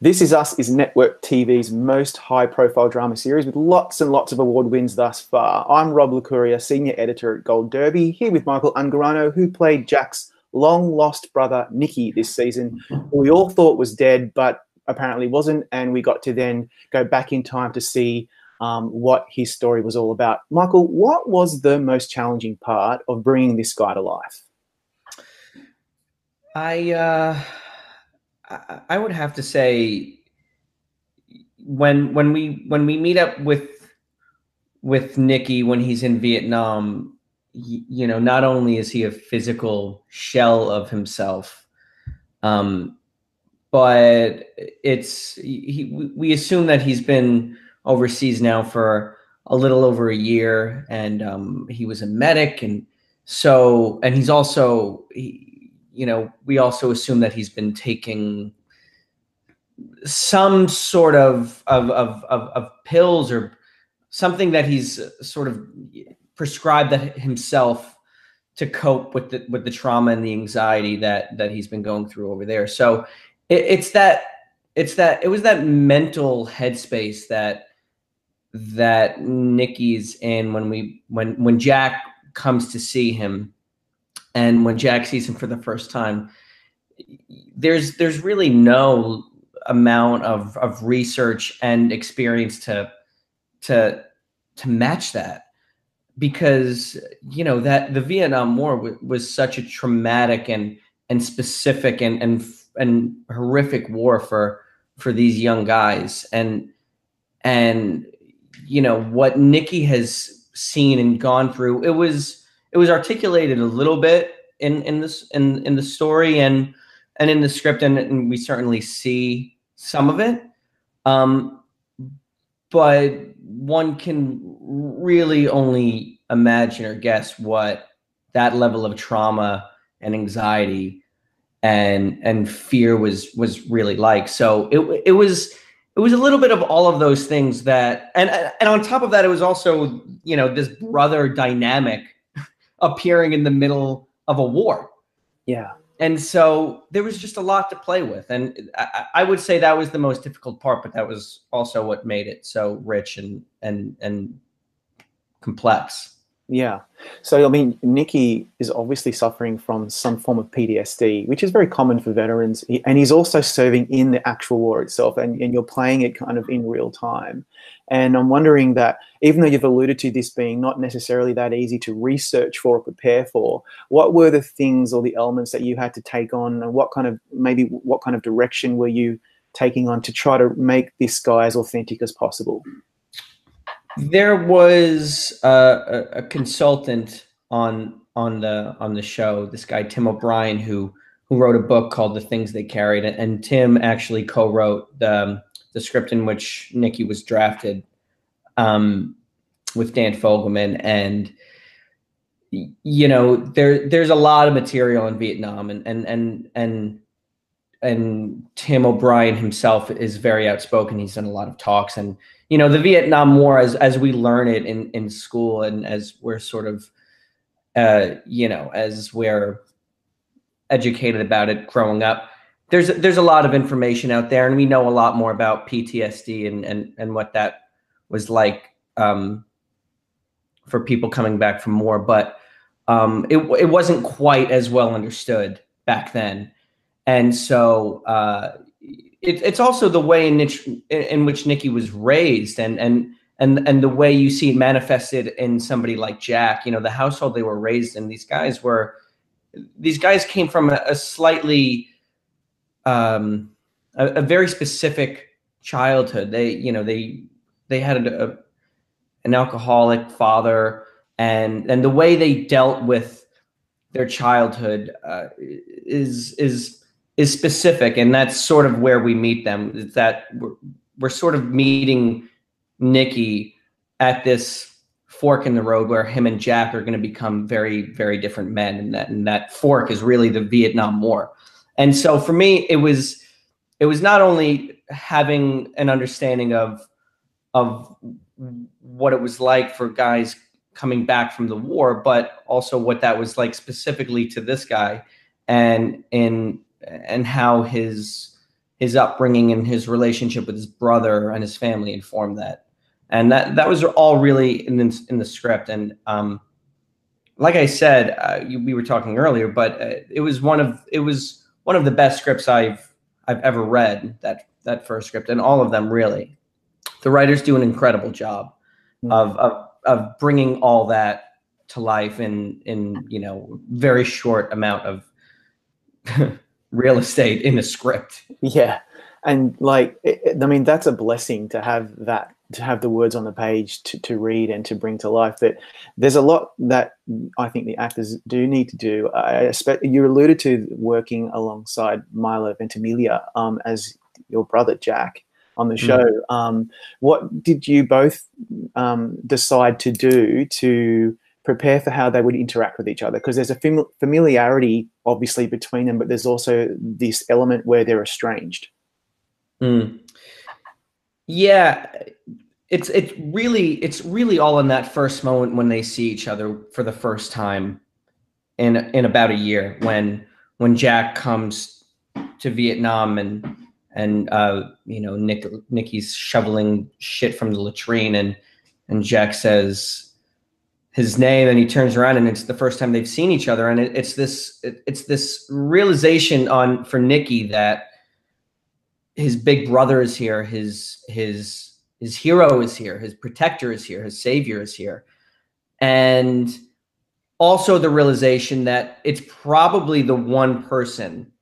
This Is Us is Network TV's most high profile drama series with lots and lots of award wins thus far. I'm Rob Licuria, senior editor at Gold Derby, here with Michael Angarano, who played Jack's long lost brother Nicky this season, who we all thought was dead, but apparently wasn't. And we got to then go back in time to see um, what his story was all about. Michael, what was the most challenging part of bringing this guy to life? I uh, I would have to say when when we when we meet up with with Nicky when he's in Vietnam, you know, not only is he a physical shell of himself, um, but it's he, we assume that he's been overseas now for a little over a year, and um, he was a medic, and so and he's also he, you know we also assume that he's been taking some sort of of of, of, of pills or something that he's sort of prescribed that himself to cope with the with the trauma and the anxiety that that he's been going through over there. So it, it's that it's that it was that mental headspace that that Nicky's in when we when when Jack comes to see him and when Jack sees him for the first time there's there's really no amount of of research and experience to to to match that. Because you know that the Vietnam War w- was such a traumatic and and specific and and and horrific war for for these young guys. And and you know what Nicky has seen and gone through it was it was articulated a little bit in in this in in the story and and in the script and, and we certainly see some of it. Um but one can really only imagine or guess what that level of trauma and anxiety and and fear was was really like. So it it was it was a little bit of all of those things that and and on top of that it was also you know this brother dynamic appearing in the middle of a war. Yeah. And so there was just a lot to play with. And I, I, would say that was the most difficult part but that was also what made it so rich and and and complex yeah so i mean Nicky is obviously suffering from some form of ptsd which is very common for veterans and he's also serving in the actual war itself and, and you're playing it kind of in real time and I'm wondering that even though you've alluded to this being not necessarily that easy to research for or prepare for, what were the things or the elements that you had to take on, and what kind of maybe what kind of direction were you taking on to try to make this guy as authentic as possible? There was a, a consultant on on the on the show, this guy Tim O'Brien, who who wrote a book called The Things They Carried, and Tim actually co-wrote the um, the script in which Nicky was drafted um, with Dan Fogelman, and you know there there's a lot of material in Vietnam, and and and and and Tim O'Brien himself is very outspoken. He's done a lot of talks, and you know the Vietnam War as as we learn it in in school, and as we're sort of uh, you know as we're educated about it growing up there's there's a lot of information out there, and we know a lot more about PTSD and and and what that was like um, for people coming back from war. But um, it it wasn't quite as well understood back then, and so uh, it, it's also the way in which in which Nicky was raised, and and and and the way you see it manifested in somebody like Jack. You know, the household they were raised in. These guys were these guys came from a, a slightly um, a, a, very specific childhood. They you know they they had a, a an alcoholic father, and and the way they dealt with their childhood uh, is is is specific, and that's sort of where we meet them. Is that we're, we're sort of meeting Nicky at this fork in the road where him and Jack are going to become very, very different men, and that and that fork is really the Vietnam War. And so for me, it was it was not only having an understanding of of what it was like for guys coming back from the war, but also what that was like specifically to this guy, and in and how his his upbringing and his relationship with his brother and his family informed that. And that that was all really in the, in the script. And um, like i said uh, you, we were talking earlier but uh, it was one of it was one of the best scripts i've i've ever read that that first script and all of them really. The writers do an incredible job mm-hmm. of, of of bringing all that to life in in you know very short amount of real estate in a script yeah and like it, i mean that's a blessing to have that to have the words on the page to, to read and to bring to life. But there's a lot that I think the actors do need to do. I expect you alluded to working alongside Milo Ventimiglia um, as your brother Jack on the mm. show. Mm. Um, what did you both um, decide to do to prepare for how they would interact with each other? Because there's a fam- familiarity, obviously, between them, but there's also this element where they're estranged. Mm. Yeah, it's it's really it's really all in that first moment when they see each other for the first time in in about a year when when Jack comes to Vietnam and and uh, you know Nick Nicky's shoveling shit from the latrine and and Jack says his name and he turns around and it's the first time they've seen each other and it, it's this it, it's this realization on for Nicky that his big brother is here, his his his hero is here, his protector is here, his savior is here. And also the realization that it's probably the one person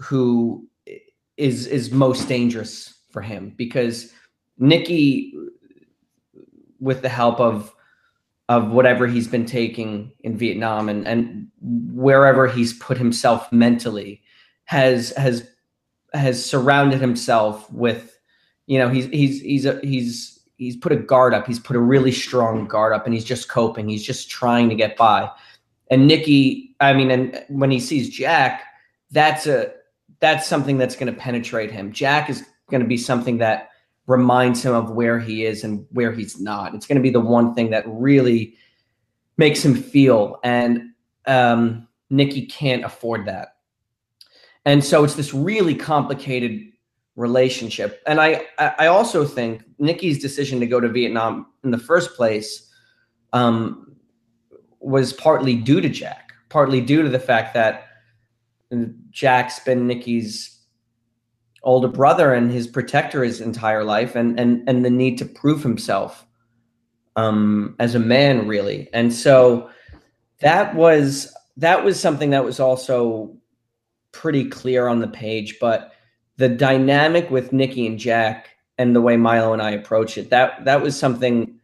who is is most dangerous for him because Nicky with the help of of whatever he's been taking in Vietnam and and wherever he's put himself mentally has has has surrounded himself with, you know, he's he's he's a, he's he's put a guard up. He's put a really strong guard up, and he's just coping. He's just trying to get by. And Nicky, I mean, and when he sees Jack, that's a that's something that's going to penetrate him. Jack is going to be something that reminds him of where he is and where he's not. It's going to be the one thing that really makes him feel. And um, Nicky can't afford that. And so it's this really complicated relationship. And I, I also think Nicky's decision to go to Vietnam in the first place um, was partly due to Jack, partly due to the fact that Jack's been Nicky's older brother and his protector his entire life, and and and the need to prove himself um, as a man, really. And so that was that was something that was also pretty clear on the page, but the dynamic with Nicky and Jack and the way Milo and I approach it, that that was something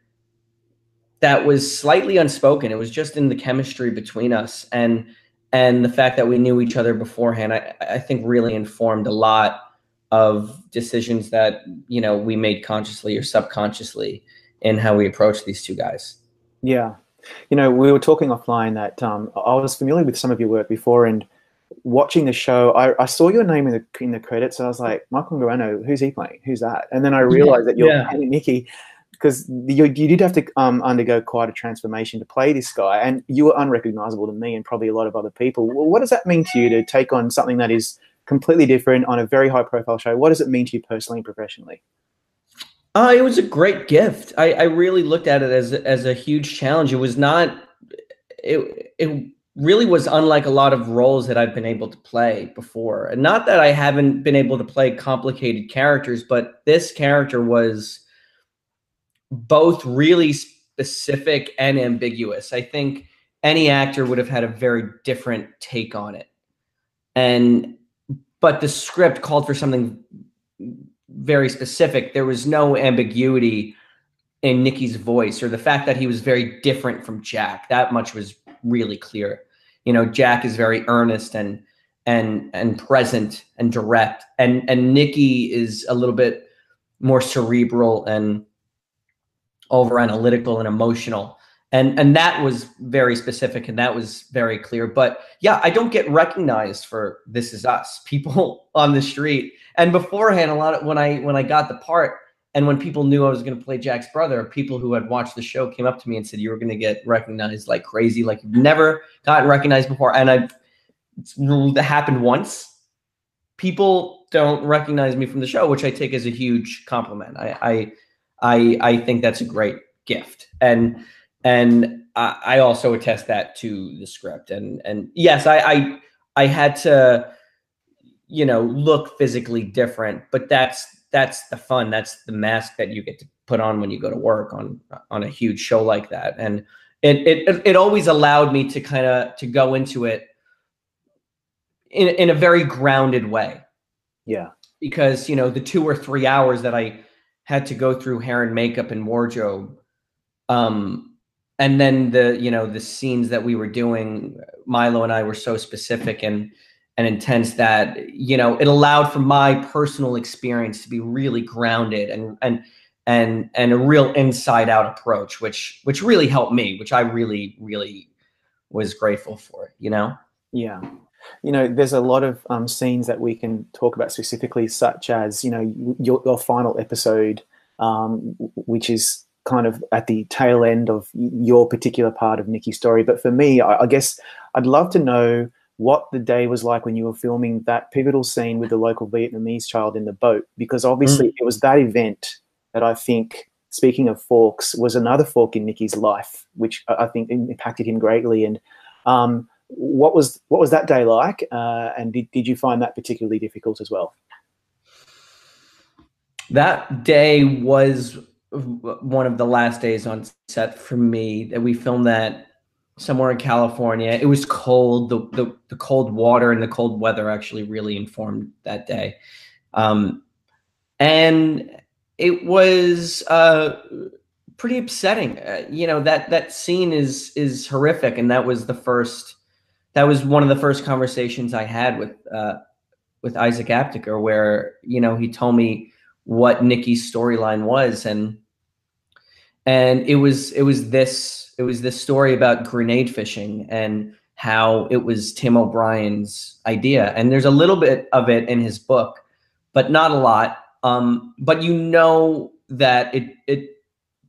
that was slightly unspoken. It was just in the chemistry between us and and the fact that we knew each other beforehand, I, I think really informed a lot of decisions that, you know, we made consciously or subconsciously in how we approach these two guys. Yeah. You know, we were talking offline that um, I was familiar with some of your work before and watching the show, I, I, saw your name in the in the credits, and I was like, Michael Angarano, who's he playing? Who's that? And then I realized yeah, that you're yeah. Nicky, because you, you did have to um, undergo quite a transformation to play this guy, and you were unrecognizable to me and probably a lot of other people. Well, what does that mean to you to take on something that is completely different on a very high profile show? What does it mean to you personally and professionally? Uh, it was a great gift. I, I really looked at it as as a huge challenge. It was not. It it really was unlike a lot of roles that I've been able to play before. And not that I haven't been able to play complicated characters, but this character was both really specific and ambiguous. I think any actor would have had a very different take on it. And but the script called for something very specific. There was no ambiguity in Nicky's voice or the fact that he was very different from Jack. That much was really clear. You know, Jack is very earnest and and and present and direct, and and Nicky is a little bit more cerebral and over analytical and emotional. And and that was very specific and that was very clear. But yeah, I don't get recognized for This Is Us. People on the street and beforehand, a lot of when I when I got the part, and when people knew I was going to play Jack's brother, people who had watched the show came up to me and said, "You were going to get recognized like crazy, like you've never gotten recognized before." And I, that happened once. People don't recognize me from the show, which I take as a huge compliment. I, I, I, I think that's a great gift, and and I, I also attest that to the script. And and yes, I, I, I had to, you know, look physically different, but that's that's the fun. That's the mask that you get to put on when you go to work on on a huge show like that. And it it it always allowed me to kind of to go into it in in a very grounded way. Yeah. Because, you know, the 2 or 3 hours that I had to go through hair and makeup and wardrobe um and then the you know the scenes that we were doing Milo and I were so specific and and intense that you know it allowed for my personal experience to be really grounded and and and and a real inside out approach which which really helped me which i really really was grateful for you know? Yeah. You know there's a lot of um, scenes that we can talk about specifically such as you know your, your final episode um, which is kind of at the tail end of your particular part of Nicky's story but for me I, I guess i'd love to know what the day was like when you were filming that pivotal scene with the local Vietnamese child in the boat, because obviously mm. it was that event that I think, speaking of forks, was another fork in Nicky's life, which I think impacted him greatly. And um, what was what was that day like? Uh, and did, did you find that particularly difficult as well? That day was one of the last days on set for me. That we filmed that somewhere in California. It was cold. The, the, the cold water and the cold weather actually really informed that day. Um, and it was uh, pretty upsetting. Uh, you know that that scene is is horrific, and that was the first. That was one of the first conversations I had with uh, with Isaac Aptaker, where you know he told me what Nicky's storyline was, and and it was it was this it was this story about grenade fishing and how it was Tim O'Brien's idea. And there's a little bit of it in his book, but not a lot. Um, but you know that it it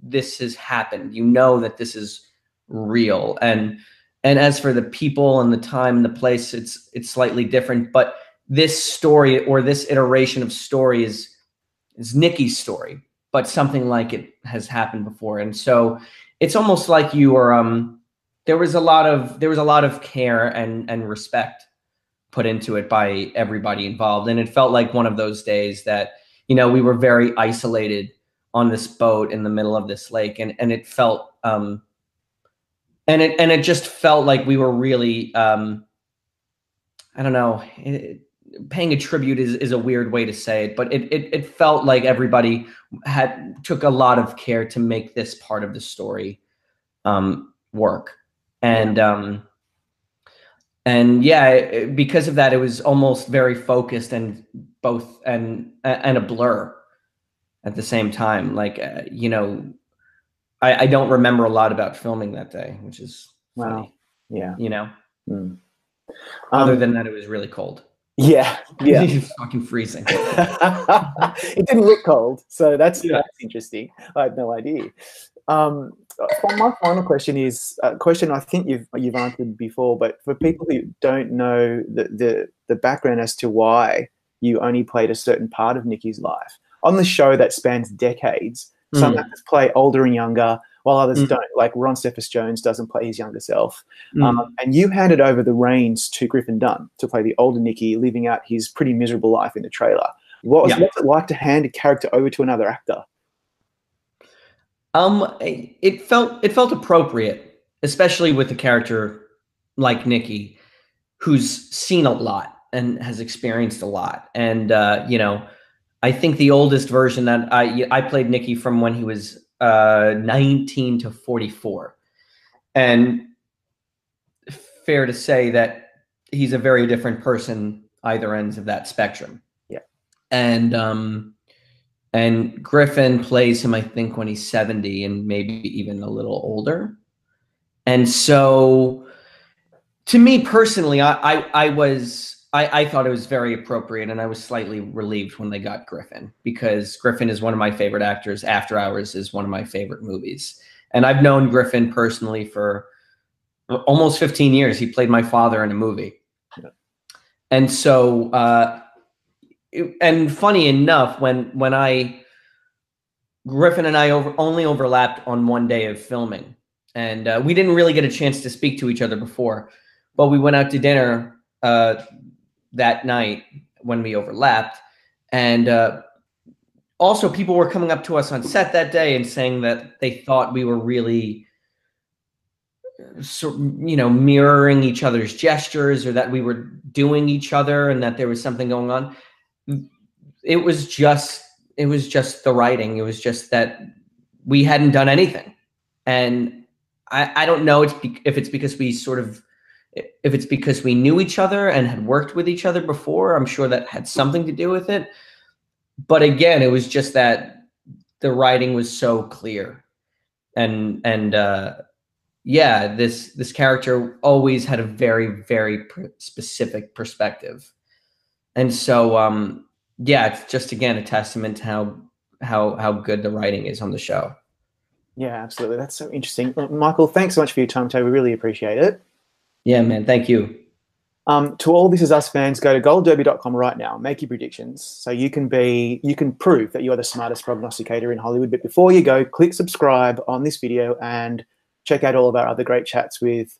this has happened. You know that this is real. And and as for the people and the time and the place, it's it's slightly different. But this story or this iteration of story is is Nicky's story, but something like it has happened before. And so it's almost like you are um there was a lot of there was a lot of care and and respect put into it by everybody involved and it felt like one of those days that you know we were very isolated on this boat in the middle of this lake and and it felt um and it and it just felt like we were really um i don't know it, paying a tribute is, is a weird way to say it but it, it it felt like everybody had took a lot of care to make this part of the story um, work. And um, and yeah because of that it was almost very focused and both and and a blur at the same time. Like uh, you know I, I don't remember a lot about filming that day which is wow. funny, yeah. you know? Mm. other um, than that it was really cold yeah, yeah. it's fucking freezing. it didn't look cold, so that's yeah. that's interesting. I had no idea. Um, my final question is a question I think you've you've answered before, but for people who don't know the the, the background as to why you only played a certain part of Nicky's life on the show that spans decades, mm. some actors play older and younger. While others Mm. don't. Like Ron Cephas Jones doesn't play his younger self. Mm. Um, and you handed over the reins to Griffin Dunne to play the older Nicky, living out his pretty miserable life in the trailer. What was Yeah. what's it like to hand a character over to another actor? Um, it felt it felt appropriate, especially with a character like Nicky, who's seen a lot and has experienced a lot. And uh, you know, I think the oldest version that I I played Nicky from when he was uh 19 to 44, and fair to say that he's a very different person either ends of that spectrum. Yeah. And um and Griffin plays him, I think, when he's 70 and maybe even a little older. And so, to me personally, I, I, I was, I, I thought it was very appropriate and I was slightly relieved when they got Griffin because Griffin is one of my favorite actors. After Hours is one of my favorite movies. And I've known Griffin personally for almost 15 years. He played my father in a movie. And so, uh, it- and funny enough, when when I Griffin and I over, only overlapped on one day of filming, and uh, we didn't really get a chance to speak to each other before, but we went out to dinner uh, that night when we overlapped, and uh, also people were coming up to us on set that day and saying that they thought we were really so, you know mirroring each other's gestures or that we were doing each other and that there was something going on. It was just it was just the writing. It was just that we hadn't done anything. And i i don't know if it's because we sort of if it's because we knew each other and had worked with each other before i'm sure that had something to do with it but again it was just that the writing was so clear and and uh yeah this this character always had a very very specific perspective and so um yeah it's just again a testament to how how how good the writing is on the show Yeah, absolutely. That's so interesting. Michael, thanks so much for your time today. We really appreciate it. Yeah man thank you Um, to all This Is Us fans, go to goldderby.com right now. Make your predictions so you can be you can prove that you are the smartest prognosticator in Hollywood. But before you go, click subscribe on this video and check out all of our other great chats with